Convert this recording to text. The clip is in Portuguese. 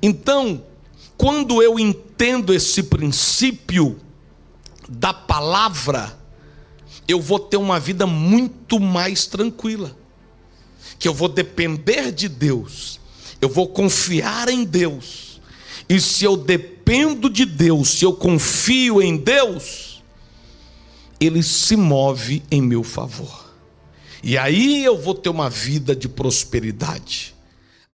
Então, quando eu entendo esse princípio da palavra, eu vou ter uma vida muito mais tranquila. Que eu vou depender de Deus, eu vou confiar em Deus. E se eu dependo de Deus, se eu confio em Deus, Ele se move em meu favor. E aí eu vou ter uma vida de prosperidade.